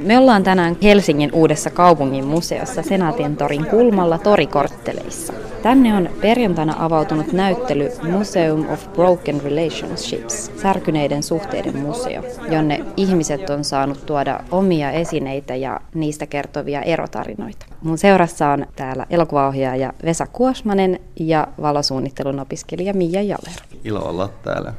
Me ollaan tänään Helsingin uudessa kaupungin museossa Senaatintorin kulmalla torikortteleissa. Tänne on perjantaina avautunut näyttely Museum of Broken Relationships, särkyneiden suhteiden museo, jonne ihmiset on saanut tuoda omia esineitä ja niistä kertovia erotarinoita. Mun seurassa on täällä elokuvaohjaaja Vesa Kuosmanen ja valosuunnittelun opiskelija Mia Jaler. Ilo olla täällä.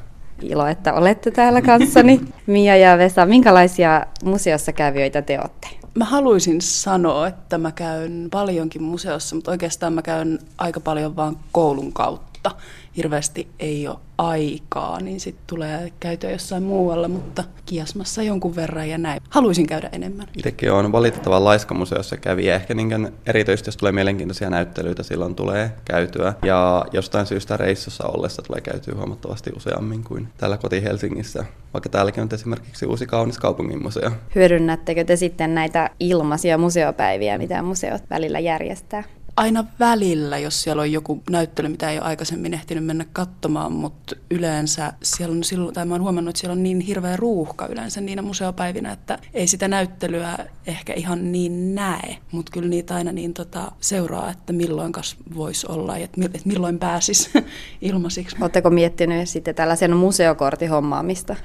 Ilo, että olette täällä kanssani. Mia ja Vesa, minkälaisia museossa kävijöitä te olette? Mä haluaisin sanoa, että mä käyn paljonkin museossa, mutta oikeastaan mä käyn aika paljon vaan koulun kautta. Hirveästi ei ole aikaa, niin sitten tulee käytyä jossain muualla, mutta kiasmassa jonkun verran ja näin. Haluaisin käydä enemmän. Itsekin on valitettavan laiskamuseossa kävi ehkä niin erityisesti jos tulee mielenkiintoisia näyttelyitä, silloin tulee käytyä. Ja jostain syystä reissussa ollessa tulee käytyä huomattavasti useammin kuin täällä koti Helsingissä, vaikka täälläkin on esimerkiksi uusi kaunis kaupunginmuseo. Hyödynnättekö te sitten näitä ilmaisia museopäiviä, mitä museot välillä järjestää? Aina välillä, jos siellä on joku näyttely, mitä ei ole aikaisemmin ehtinyt mennä katsomaan, mutta yleensä siellä on silloin, tai mä oon huomannut, että siellä on niin hirveä ruuhka yleensä niinä museopäivinä, että ei sitä näyttelyä ehkä ihan niin näe, mutta kyllä niitä aina niin tota, seuraa, että milloinkas voisi olla ja että milloin pääsis ilmaisiksi. Oletteko miettinyt sitten tällaisen museokortin hommaamista?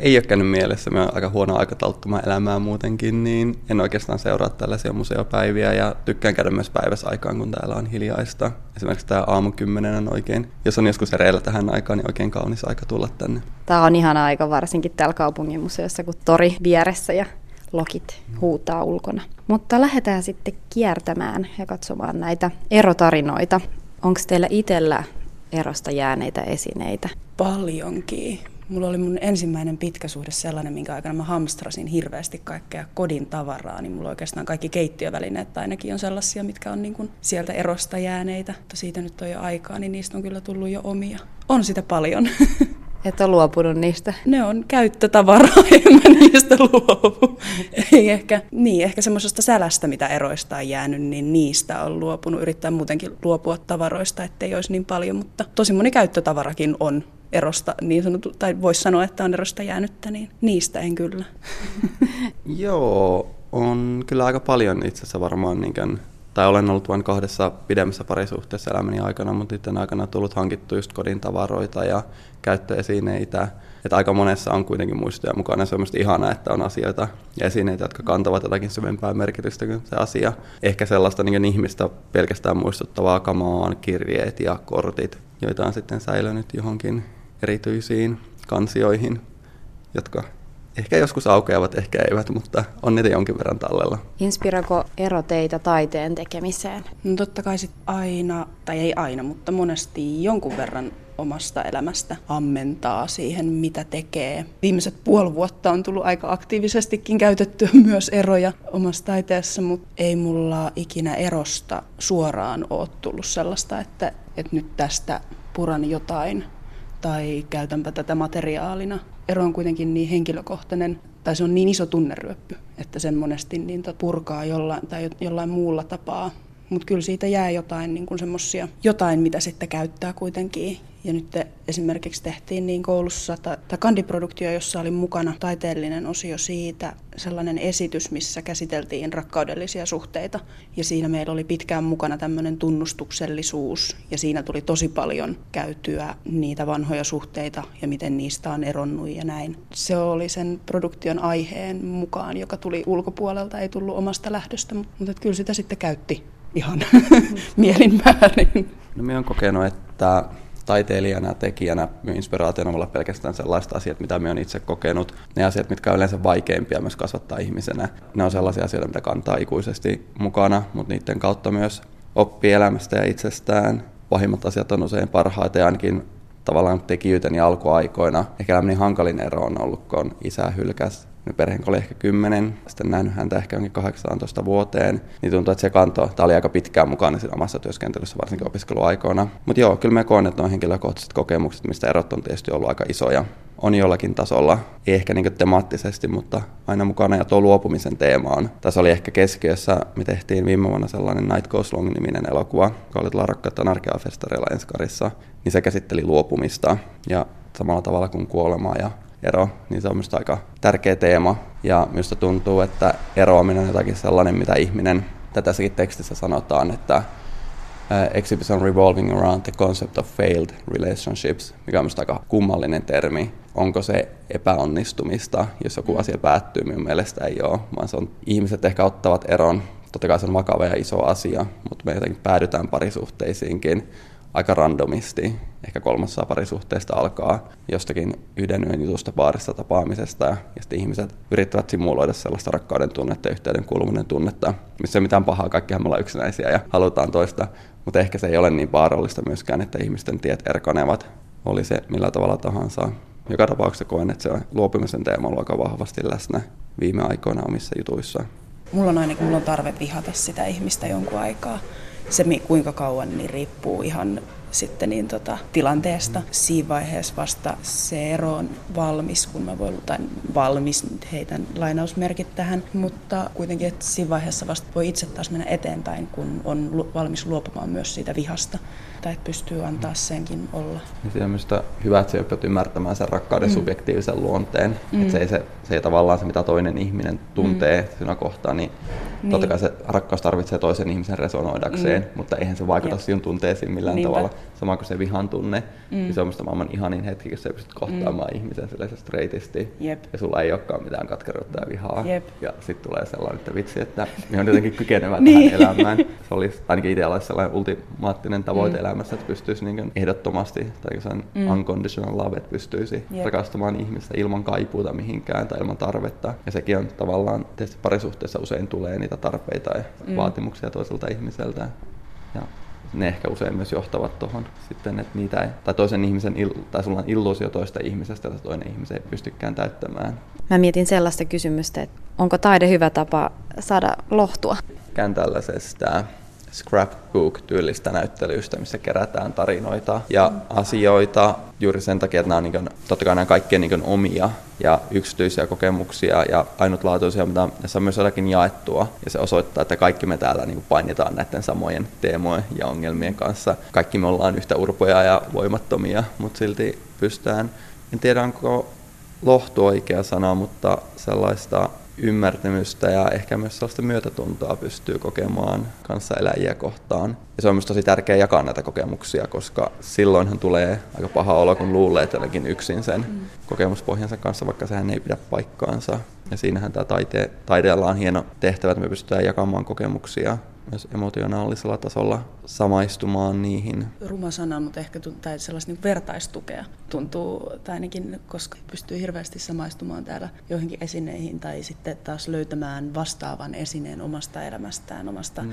Ei ole käynyt mielessä. Mä oon aika huono aikatauluttamaan elämää muutenkin, niin en oikeastaan seuraa tällaisia museopäiviä ja tykkään käydä myös päivässä aikaan, kun täällä on hiljaista. Esimerkiksi tämä aamu kymmenen on oikein, jos on joskus hereillä tähän aikaan, niin oikein kaunis aika tulla tänne. Tämä on ihana aika varsinkin täällä kaupungin museossa, kun tori vieressä ja lokit huutaa ulkona. Mutta lähdetään sitten kiertämään ja katsomaan näitä erotarinoita. Onko teillä itsellä erosta jääneitä esineitä? Paljonkin. Mulla oli mun ensimmäinen pitkä suhde sellainen, minkä aikana mä hamstrasin hirveästi kaikkea kodin tavaraa, niin mulla oikeastaan kaikki keittiövälineet ainakin on sellaisia, mitkä on niin kuin sieltä erosta jääneitä. Mutta siitä nyt on jo aikaa, niin niistä on kyllä tullut jo omia. On sitä paljon. Et ole luopunut niistä? Ne on käyttötavaraa, en mä niistä luovu. Ei ehkä, niin, ehkä semmoisesta sälästä, mitä eroista on jäänyt, niin niistä on luopunut. Yrittää muutenkin luopua tavaroista, ettei olisi niin paljon, mutta tosi moni käyttötavarakin on erosta, niin sanottu, tai voisi sanoa, että on erosta jäänyttä, niin niistä en kyllä. Joo, on kyllä aika paljon itse asiassa varmaan, niin kuin, tai olen ollut vain kahdessa pidemmässä parisuhteessa elämäni aikana, mutta sitten aikana tullut hankittu just kodin tavaroita ja käyttöesineitä. Että aika monessa on kuitenkin muistoja mukana. Se on myös ihanaa, että on asioita ja esineitä, jotka kantavat jotakin syvempää merkitystä kuin se asia. Ehkä sellaista niin ihmistä pelkästään muistuttavaa kamaa kirjeet ja kortit, joita on sitten säilynyt johonkin erityisiin kansioihin, jotka ehkä joskus aukeavat, ehkä eivät, mutta on niitä jonkin verran tallella. Inspirako ero teitä taiteen tekemiseen? No totta kai sit aina, tai ei aina, mutta monesti jonkun verran omasta elämästä ammentaa siihen, mitä tekee. Viimeiset puoli vuotta on tullut aika aktiivisestikin käytettyä myös eroja omassa taiteessa, mutta ei mulla ikinä erosta suoraan ole tullut sellaista, että, että nyt tästä puran jotain tai käytänpä tätä materiaalina. Ero on kuitenkin niin henkilökohtainen, tai se on niin iso tunneryöppy, että sen monesti niin purkaa jollain, tai jollain muulla tapaa. Mutta kyllä siitä jää jotain, niin semmosia, jotain, mitä sitten käyttää kuitenkin ja nyt esimerkiksi tehtiin niin koulussa tai kandiproduktio, jossa oli mukana taiteellinen osio siitä, sellainen esitys, missä käsiteltiin rakkaudellisia suhteita. Ja siinä meillä oli pitkään mukana tämmöinen tunnustuksellisuus ja siinä tuli tosi paljon käytyä niitä vanhoja suhteita ja miten niistä on eronnut ja näin. Se oli sen produktion aiheen mukaan, joka tuli ulkopuolelta, ei tullut omasta lähdöstä, mutta kyllä sitä sitten käytti ihan mielin määrin. No minä olen kokenut, että taiteilijana ja tekijänä inspiraationa olla pelkästään sellaiset asiat, mitä minä olen itse kokenut. Ne asiat, mitkä on yleensä vaikeimpia myös kasvattaa ihmisenä. Ne on sellaisia asioita, mitä kantaa ikuisesti mukana, mutta niiden kautta myös oppii elämästä ja itsestään. Pahimmat asiat on usein parhaita ja ainakin tavallaan tekijyyteni alkuaikoina. Ehkä elämäni hankalin ero on ollut, kun isä hylkäsi perheen oli ehkä 10, sitten nähnyt häntä ehkä jonkin 18 vuoteen, niin tuntuu, että se kanto, tämä oli aika pitkään mukana siinä omassa työskentelyssä, varsinkin opiskeluaikoina. Mutta joo, kyllä me koen, että on henkilökohtaiset kokemukset, mistä erot on tietysti ollut aika isoja. On jollakin tasolla, ei ehkä niin temaattisesti, mutta aina mukana ja tuo luopumisen teema on. Tässä oli ehkä keskiössä, me tehtiin viime vuonna sellainen Night Goes Long-niminen elokuva, joka oli tuolla Rakkautta Narkea-festareilla Enskarissa, niin se käsitteli luopumista ja samalla tavalla kuin kuolemaa ja ero, niin se on minusta aika tärkeä teema. Ja minusta tuntuu, että eroaminen on jotakin sellainen, mitä ihminen, tätä tässäkin tekstissä sanotaan, että exhibition revolving around the concept of failed relationships, mikä on minusta aika kummallinen termi. Onko se epäonnistumista, jos joku asia päättyy? Minun mielestä ei ole, vaan se on, ihmiset ehkä ottavat eron. Totta kai se on vakava ja iso asia, mutta me jotenkin päädytään parisuhteisiinkin aika randomisti. Ehkä kolmassa parisuhteesta alkaa jostakin yhden yön jutusta baarissa tapaamisesta ja, ja sitten ihmiset yrittävät simuloida sellaista rakkauden tunnetta ja yhteyden kuuluminen tunnetta, missä ei mitään pahaa, kaikkihan me ollaan yksinäisiä ja halutaan toista, mutta ehkä se ei ole niin vaarallista myöskään, että ihmisten tiet erkanevat, oli se millä tavalla tahansa. Joka tapauksessa koen, että se on luopumisen teema on aika vahvasti läsnä viime aikoina omissa jutuissa. Mulla on ainakin mulla on tarve vihata sitä ihmistä jonkun aikaa se kuinka kauan niin riippuu ihan sitten niin tota, tilanteesta. Siinä vaiheessa vasta se ero on valmis, kun mä voin, tai valmis, heitän lainausmerkit tähän, mutta kuitenkin, että siinä vaiheessa vasta voi itse taas mennä eteenpäin, kun on valmis luopumaan myös siitä vihasta tai että pystyy antaa senkin olla. Ja se on myös hyvä, että se opet ymmärtämään sen rakkauden mm. subjektiivisen luonteen. Mm. Että se, ei se, se ei tavallaan se, mitä toinen ihminen tuntee mm. sinä kohtaan, niin, niin totta kai se rakkaus tarvitsee toisen ihmisen resonoidakseen, mm. mutta eihän se vaikuta Jep. sinun tunteisiin millään Niinpä. tavalla. Sama kuin se vihan tunne, mm. niin se on minusta maailman ihanin hetki, kun sä pystyt kohtaamaan mm. ihmisen straightisti. Jep. Ja sulla ei olekaan mitään katkeruutta ja vihaa. Jep. Ja sitten tulee sellainen, että vitsi, että me on jotenkin kykenevä niin. tähän elämään. Se olisi ainakin itsellä sellainen ultimaattinen tavoite mm elämässä, että pystyisi niin ehdottomasti, tai sen mm. unconditional love, että pystyisi yep. rakastamaan ihmistä ilman kaipuuta mihinkään tai ilman tarvetta. Ja sekin on tavallaan, tietysti parisuhteessa usein tulee niitä tarpeita ja mm. vaatimuksia toiselta ihmiseltä. Ja ne ehkä usein myös johtavat tuohon sitten, että niitä ei, tai toisen ihmisen, tai sulla on illuusio toista ihmisestä, että toinen ihminen ei pystykään täyttämään. Mä mietin sellaista kysymystä, että onko taide hyvä tapa saada lohtua? Kään tällaisesta scrapbook-tyylistä näyttelystä, missä kerätään tarinoita ja asioita juuri sen takia, että nämä on niin kuin, totta kai nämä kaikkien niin omia ja yksityisiä kokemuksia ja ainutlaatuisia, mutta ne on myös jotakin jaettua. Ja se osoittaa, että kaikki me täällä niin painitaan näiden samojen teemojen ja ongelmien kanssa. Kaikki me ollaan yhtä urpoja ja voimattomia, mutta silti pystytään, en tiedä onko lohtu oikea sana, mutta sellaista ymmärtämystä ja ehkä myös sellaista myötätuntoa pystyy kokemaan kanssaeläjiä kohtaan. Ja se on myös tosi tärkeää jakaa näitä kokemuksia, koska silloinhan tulee aika paha olo, kun luulee jotenkin yksin sen mm. kokemuspohjansa kanssa, vaikka sehän ei pidä paikkaansa. Ja siinähän tämä taite, taiteella on hieno tehtävä, että me pystytään jakamaan kokemuksia myös emotionaalisella tasolla samaistumaan niihin. Ruma sana, mutta ehkä tai sellaista niin vertaistukea tuntuu, tai ainakin koska pystyy hirveästi samaistumaan täällä joihinkin esineihin tai sitten taas löytämään vastaavan esineen omasta elämästään, omasta, mm.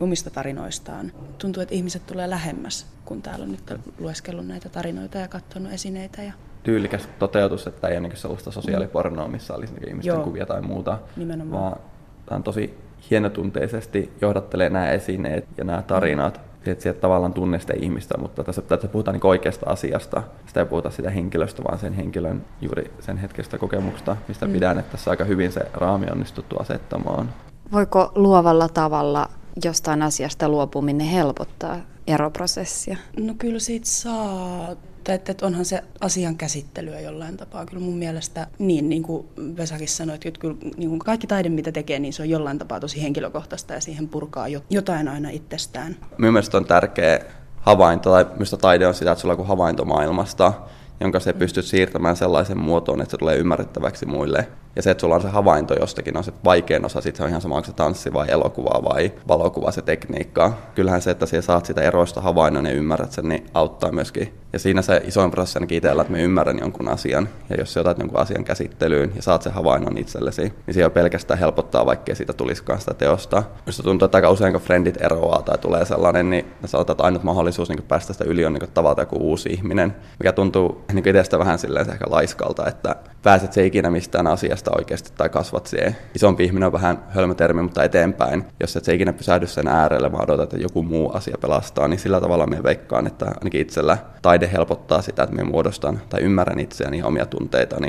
omista tarinoistaan. Tuntuu, että ihmiset tulee lähemmäs, kun täällä on nyt lueskellut näitä tarinoita ja katsonut esineitä ja tyylikäs toteutus, että ei ole niin sellaista sosiaalipornoa, missä olisi niin ihmisten Joo. kuvia tai muuta, Nimenomaan. vaan tämä on tosi hienotunteisesti johdattelee nämä esineet ja nämä tarinat. Että sieltä tavallaan tunne sitä ihmistä, mutta tässä, tässä puhutaan niin oikeasta asiasta. Sitä ei puhuta sitä henkilöstä, vaan sen henkilön juuri sen hetkestä kokemuksesta, mistä mm. pidän, että tässä aika hyvin se raami onnistuttu asettamaan. Voiko luovalla tavalla jostain asiasta luopuminen helpottaa eroprosessia? No kyllä siitä saa että, että onhan se asian käsittelyä jollain tapaa. Kyllä mun mielestä niin, niin kuin Vesakin sanoi, että kyllä niin kuin kaikki taide, mitä tekee, niin se on jollain tapaa tosi henkilökohtaista ja siihen purkaa jotain aina itsestään. Minun mielestä on tärkeä havainto, tai minusta taide on sitä, että sulla on havainto maailmasta, jonka se pystyt siirtämään sellaisen muotoon, että se tulee ymmärrettäväksi muille. Ja se, että sulla on se havainto jostakin, on se vaikein osa, sitten se on ihan sama, onko se tanssi vai elokuva vai valokuva, se tekniikka. Kyllähän se, että siellä saat sitä eroista havainnon ja ymmärrät sen, niin auttaa myöskin. Ja siinä se isoin prosessi ainakin itsellä, että me ymmärrän jonkun asian. Ja jos sä otat jonkun asian käsittelyyn ja saat sen havainnon itsellesi, niin se jo pelkästään helpottaa, vaikkei siitä tulisikaan sitä teosta. Jos tuntuu, että aika usein kun frendit eroaa tai tulee sellainen, niin sä otat ainut mahdollisuus niin päästä sitä yli on niin tavata joku uusi ihminen, mikä tuntuu niin itsestä vähän silleen ehkä laiskalta, että pääset se ikinä mistään asiasta oikeasti tai kasvat siihen. Isompi ihminen on vähän hölmötermi, mutta eteenpäin. Jos et se ikinä pysähdy sen äärelle, vaan odotat, että joku muu asia pelastaa, niin sillä tavalla me veikkaan, että ainakin itsellä taide helpottaa sitä, että me muodostan tai ymmärrän itseäni ja omia tunteitani.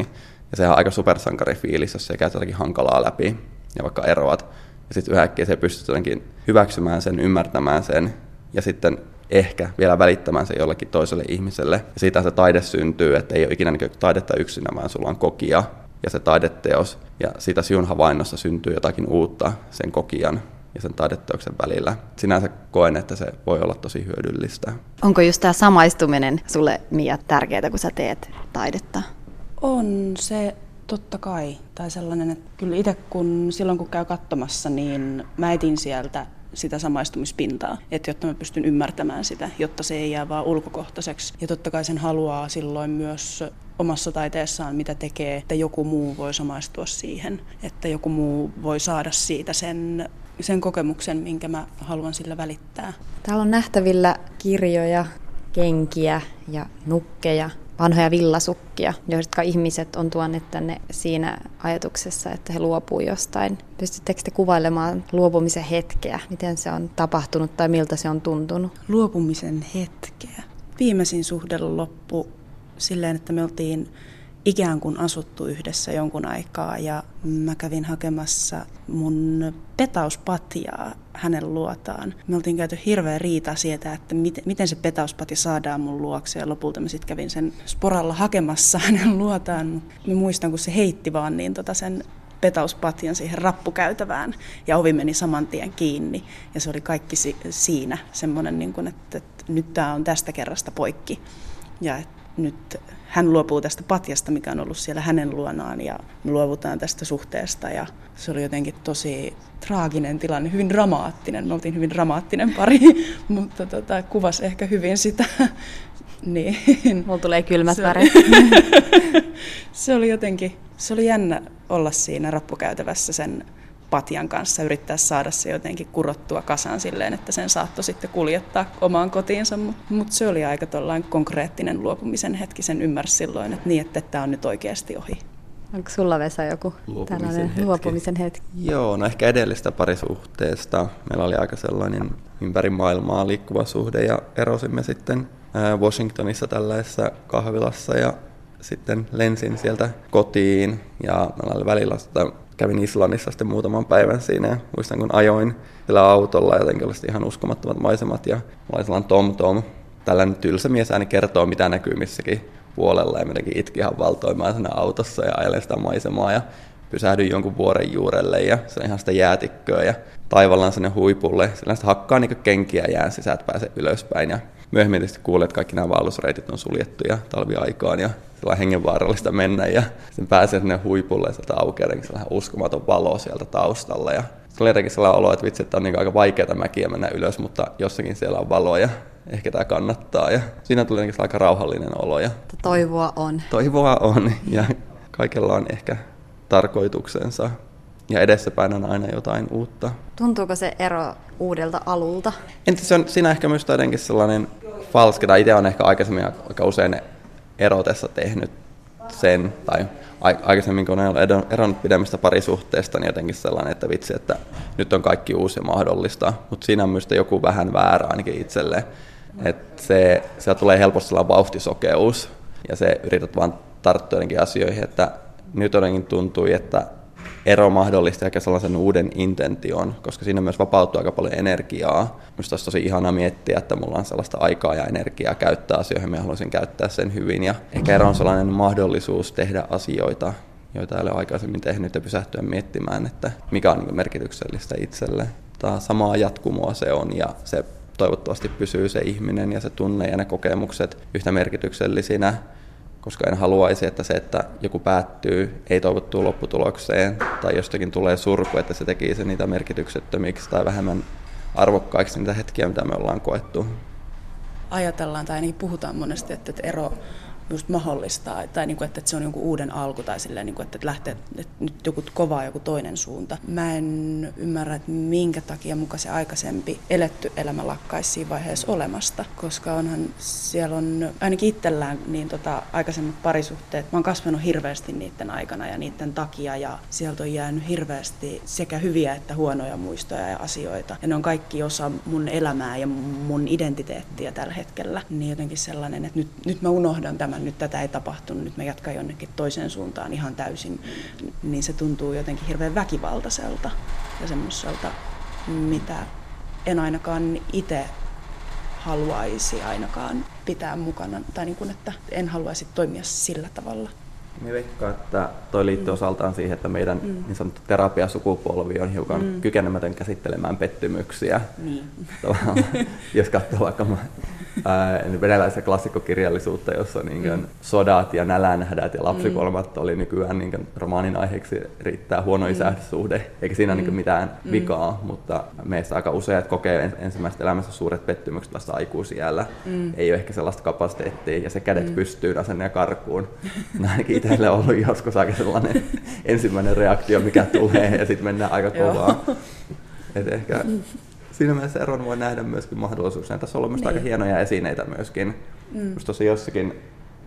Ja sehän on aika supersankarifiilis, jos se käy jotakin hankalaa läpi ja vaikka eroat. Ja sitten yhäkkiä se pystyt jotenkin hyväksymään sen, ymmärtämään sen ja sitten ehkä vielä välittämään se jollekin toiselle ihmiselle. Ja siitä se taide syntyy, että ei ole ikinä niin taidetta yksinä, vaan sulla on kokia ja se taideteos. Ja siitä sinun havainnossa syntyy jotakin uutta sen kokijan ja sen taideteoksen välillä. Sinänsä koen, että se voi olla tosi hyödyllistä. Onko just tämä samaistuminen sulle Mia tärkeää, kun sä teet taidetta? On se totta kai. Tai sellainen, että kyllä itse kun silloin kun käy katsomassa, niin mä etin sieltä sitä samaistumispintaa, että jotta mä pystyn ymmärtämään sitä, jotta se ei jää vaan ulkokohtaiseksi. Ja totta kai sen haluaa silloin myös omassa taiteessaan, mitä tekee, että joku muu voi samaistua siihen, että joku muu voi saada siitä sen, sen kokemuksen, minkä mä haluan sillä välittää. Täällä on nähtävillä kirjoja, kenkiä ja nukkeja, vanhoja villasukkia, jotka ihmiset on tuoneet tänne siinä ajatuksessa, että he luopuu jostain. Pystyttekö te kuvailemaan luopumisen hetkeä? Miten se on tapahtunut tai miltä se on tuntunut? Luopumisen hetkeä. Viimeisin suhde loppu silleen, että me oltiin ikään kuin asuttu yhdessä jonkun aikaa ja mä kävin hakemassa mun petauspatjaa hänen luotaan. Me oltiin käyty hirveä riita siitä, että miten, miten se petauspatja saadaan mun luokse ja lopulta mä sitten kävin sen sporalla hakemassa hänen luotaan. Mä muistan, kun se heitti vaan niin tota sen petauspatjan siihen rappukäytävään ja ovi meni saman tien kiinni ja se oli kaikki si- siinä semmoinen, niin että, että nyt tämä on tästä kerrasta poikki ja että nyt hän luopuu tästä patjasta, mikä on ollut siellä hänen luonaan ja me luovutaan tästä suhteesta ja se oli jotenkin tosi traaginen tilanne, hyvin dramaattinen. Me oltiin hyvin dramaattinen pari, mutta tota, kuvas ehkä hyvin sitä. niin. Mulla tulee kylmät värit. se oli jotenkin, se oli jännä olla siinä rappukäytävässä sen patjan kanssa yrittää saada se jotenkin kurottua kasaan silleen, että sen saattoi sitten kuljettaa omaan kotiinsa, mutta mut se oli aika konkreettinen luopumisen hetki, sen ymmärsi silloin, että niin, että tämä on nyt oikeasti ohi. Onko sulla Vesa joku luopumisen tällainen hetki. luopumisen hetki? Joo, no ehkä edellistä parisuhteesta. Meillä oli aika sellainen ympäri maailmaa liikkuva suhde ja erosimme sitten Washingtonissa tällaisessa kahvilassa ja sitten lensin sieltä kotiin ja meillä oli välillä kävin Islannissa sitten muutaman päivän siinä ja muistan kun ajoin sillä autolla jotenkin oli ihan uskomattomat maisemat ja mä olin sellainen Tom Tom. Tällainen tylsä mies aina kertoo mitä näkyy missäkin puolella ja minäkin itkin ihan valtoimaan siinä autossa ja ajelen sitä maisemaa ja pysähdyin jonkun vuoren juurelle ja se on ihan sitä jäätikköä ja taivallaan sinne huipulle. Sillä hakkaa niin kenkiä jään sisään, että pääsee ylöspäin ja myöhemmin tietysti kuulee, että kaikki nämä vaellusreitit on suljettu ja talviaikaan ja sillä hengenvaarallista mennä ja sen pääsee sinne huipulle ja sieltä aukeaa sellainen uskomaton valo sieltä taustalla ja se oli jotenkin sellainen olo, että vitsi, että on niin aika vaikeaa mäkiä mennä ylös, mutta jossakin siellä on valoa ja ehkä tämä kannattaa. Ja siinä tuli jotenkin aika rauhallinen olo. Ja toivoa on. Toivoa on ja kaikella on ehkä tarkoituksensa. Ja edessäpäin on aina jotain uutta. Tuntuuko se ero uudelta alulta? Entä se on siinä ehkä myös jotenkin sellainen falske, tai itse on ehkä aikaisemmin aika usein erotessa tehnyt sen, tai aikaisemmin kun olen eronnut pidemmästä parisuhteesta, niin jotenkin sellainen, että vitsi, että nyt on kaikki uusi ja mahdollista, mutta siinä on myös joku vähän väärä ainakin itselle, että se, se tulee helposti sellainen vauhtisokeus, ja se yrität vaan tarttua jotenkin asioihin, että nyt jotenkin tuntui, että ero mahdollista ehkä sellaisen uuden intention, koska siinä myös vapautuu aika paljon energiaa. Minusta olisi tosi ihana miettiä, että mulla on sellaista aikaa ja energiaa käyttää asioihin, ja haluaisin käyttää sen hyvin. Ja ehkä ero on sellainen mahdollisuus tehdä asioita, joita ei ole aikaisemmin tehnyt ja pysähtyä miettimään, että mikä on niin merkityksellistä itselle. Tämä samaa jatkumoa se on ja se toivottavasti pysyy se ihminen ja se tunne ja ne kokemukset yhtä merkityksellisinä koska en haluaisi, että se, että joku päättyy ei-toivottuun lopputulokseen tai jostakin tulee surku, että se tekisi niitä merkityksettömiksi tai vähemmän arvokkaiksi niitä hetkiä, mitä me ollaan koettu. Ajatellaan tai ainakin puhutaan monesti, että ero just mahdollistaa, tai niin kuin, että se on jonkun uuden alku tai silleen, niin kuin, että lähtee että nyt joku kova joku toinen suunta. Mä en ymmärrä, että minkä takia muka se aikaisempi eletty elämä lakkaisi siinä vaiheessa olemasta, koska onhan siellä on ainakin itsellään niin tota, aikaisemmat parisuhteet, mä oon kasvanut hirveästi niiden aikana ja niiden takia ja sieltä on jäänyt hirveästi sekä hyviä että huonoja muistoja ja asioita. Ja ne on kaikki osa mun elämää ja mun identiteettiä tällä hetkellä. Niin jotenkin sellainen, että nyt, nyt mä unohdan tämän nyt tätä ei tapahtunut, nyt mä jatkan jonnekin toiseen suuntaan ihan täysin, niin se tuntuu jotenkin hirveän väkivaltaiselta ja semmoiselta, mitä en ainakaan itse haluaisi ainakaan pitää mukana, tai niin kuin, että en haluaisi toimia sillä tavalla. Minä veikkaan, että toi liittyy mm. osaltaan siihen, että meidän mm. niin sanottu terapiasukupolvi on hiukan mm. kykenemätön käsittelemään pettymyksiä. Niin. jos katsoo vaikka venäläistä klassikkokirjallisuutta, jossa niin mm. sodat ja nälänhädät ja lapsikolmat mm. oli nykyään niin romaanin aiheeksi riittää huono mm. isäsuhde, eikä siinä mm. niin mitään mm. vikaa, mutta meistä aika useat kokee ensimmäistä elämässä suuret pettymykset vasta aikuisiällä. Mm. Ei ole ehkä sellaista kapasiteettia ja se kädet mm. pystyy asenne ja karkuun. ainakin itselle ollut joskus aika sellainen ensimmäinen reaktio, mikä tulee ja sitten mennään aika kovaa. Et ehkä siinä mielessä eron voi nähdä myöskin mahdollisuuksia. Tässä on ollut niin. aika hienoja esineitä myöskin. Mm. Just tosi jossakin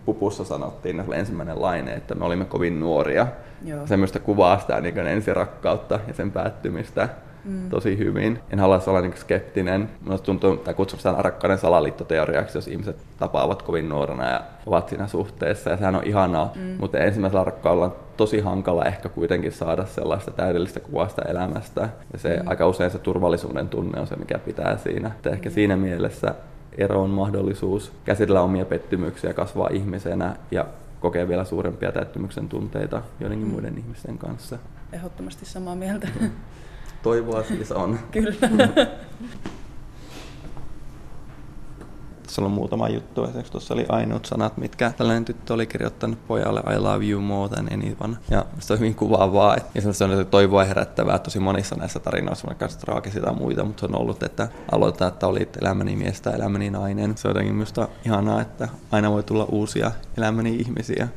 pupussa sanottiin ensimmäinen laine, että me olimme kovin nuoria. Joo. Se myös kuvaa sitä niin ensirakkautta ja sen päättymistä mm. tosi hyvin. En halua olla niin skeptinen. Minusta tuntuu, että kutsutaan rakkauden salaliittoteoriaksi, jos ihmiset tapaavat kovin nuorena ja ovat siinä suhteessa. Ja sehän on ihanaa, mm. mutta ensimmäisellä rakkaudella on tosi hankala ehkä kuitenkin saada sellaista täydellistä kuvasta elämästä. Ja se mm. aika usein se turvallisuuden tunne on se, mikä pitää siinä. Että ehkä mm. siinä mielessä ero on mahdollisuus käsitellä omia pettymyksiä, kasvaa ihmisenä ja kokea vielä suurempia täyttymyksen tunteita joidenkin mm. muiden ihmisten kanssa. Ehdottomasti samaa mieltä. Toivoa siis on. Kyllä. Tässä on muutama juttu. Esimerkiksi tuossa oli ainoat sanat, mitkä tällainen tyttö oli kirjoittanut pojalle I love you more than anyone. Ja se on hyvin kuvaavaa. Ja se on toivoa herättävää tosi monissa näissä tarinoissa, vaikka traagisia tai muita, mutta se on ollut, että aloitetaan, että olit elämäni mies tai elämäni nainen. Se on jotenkin minusta ihanaa, että aina voi tulla uusia elämäni ihmisiä.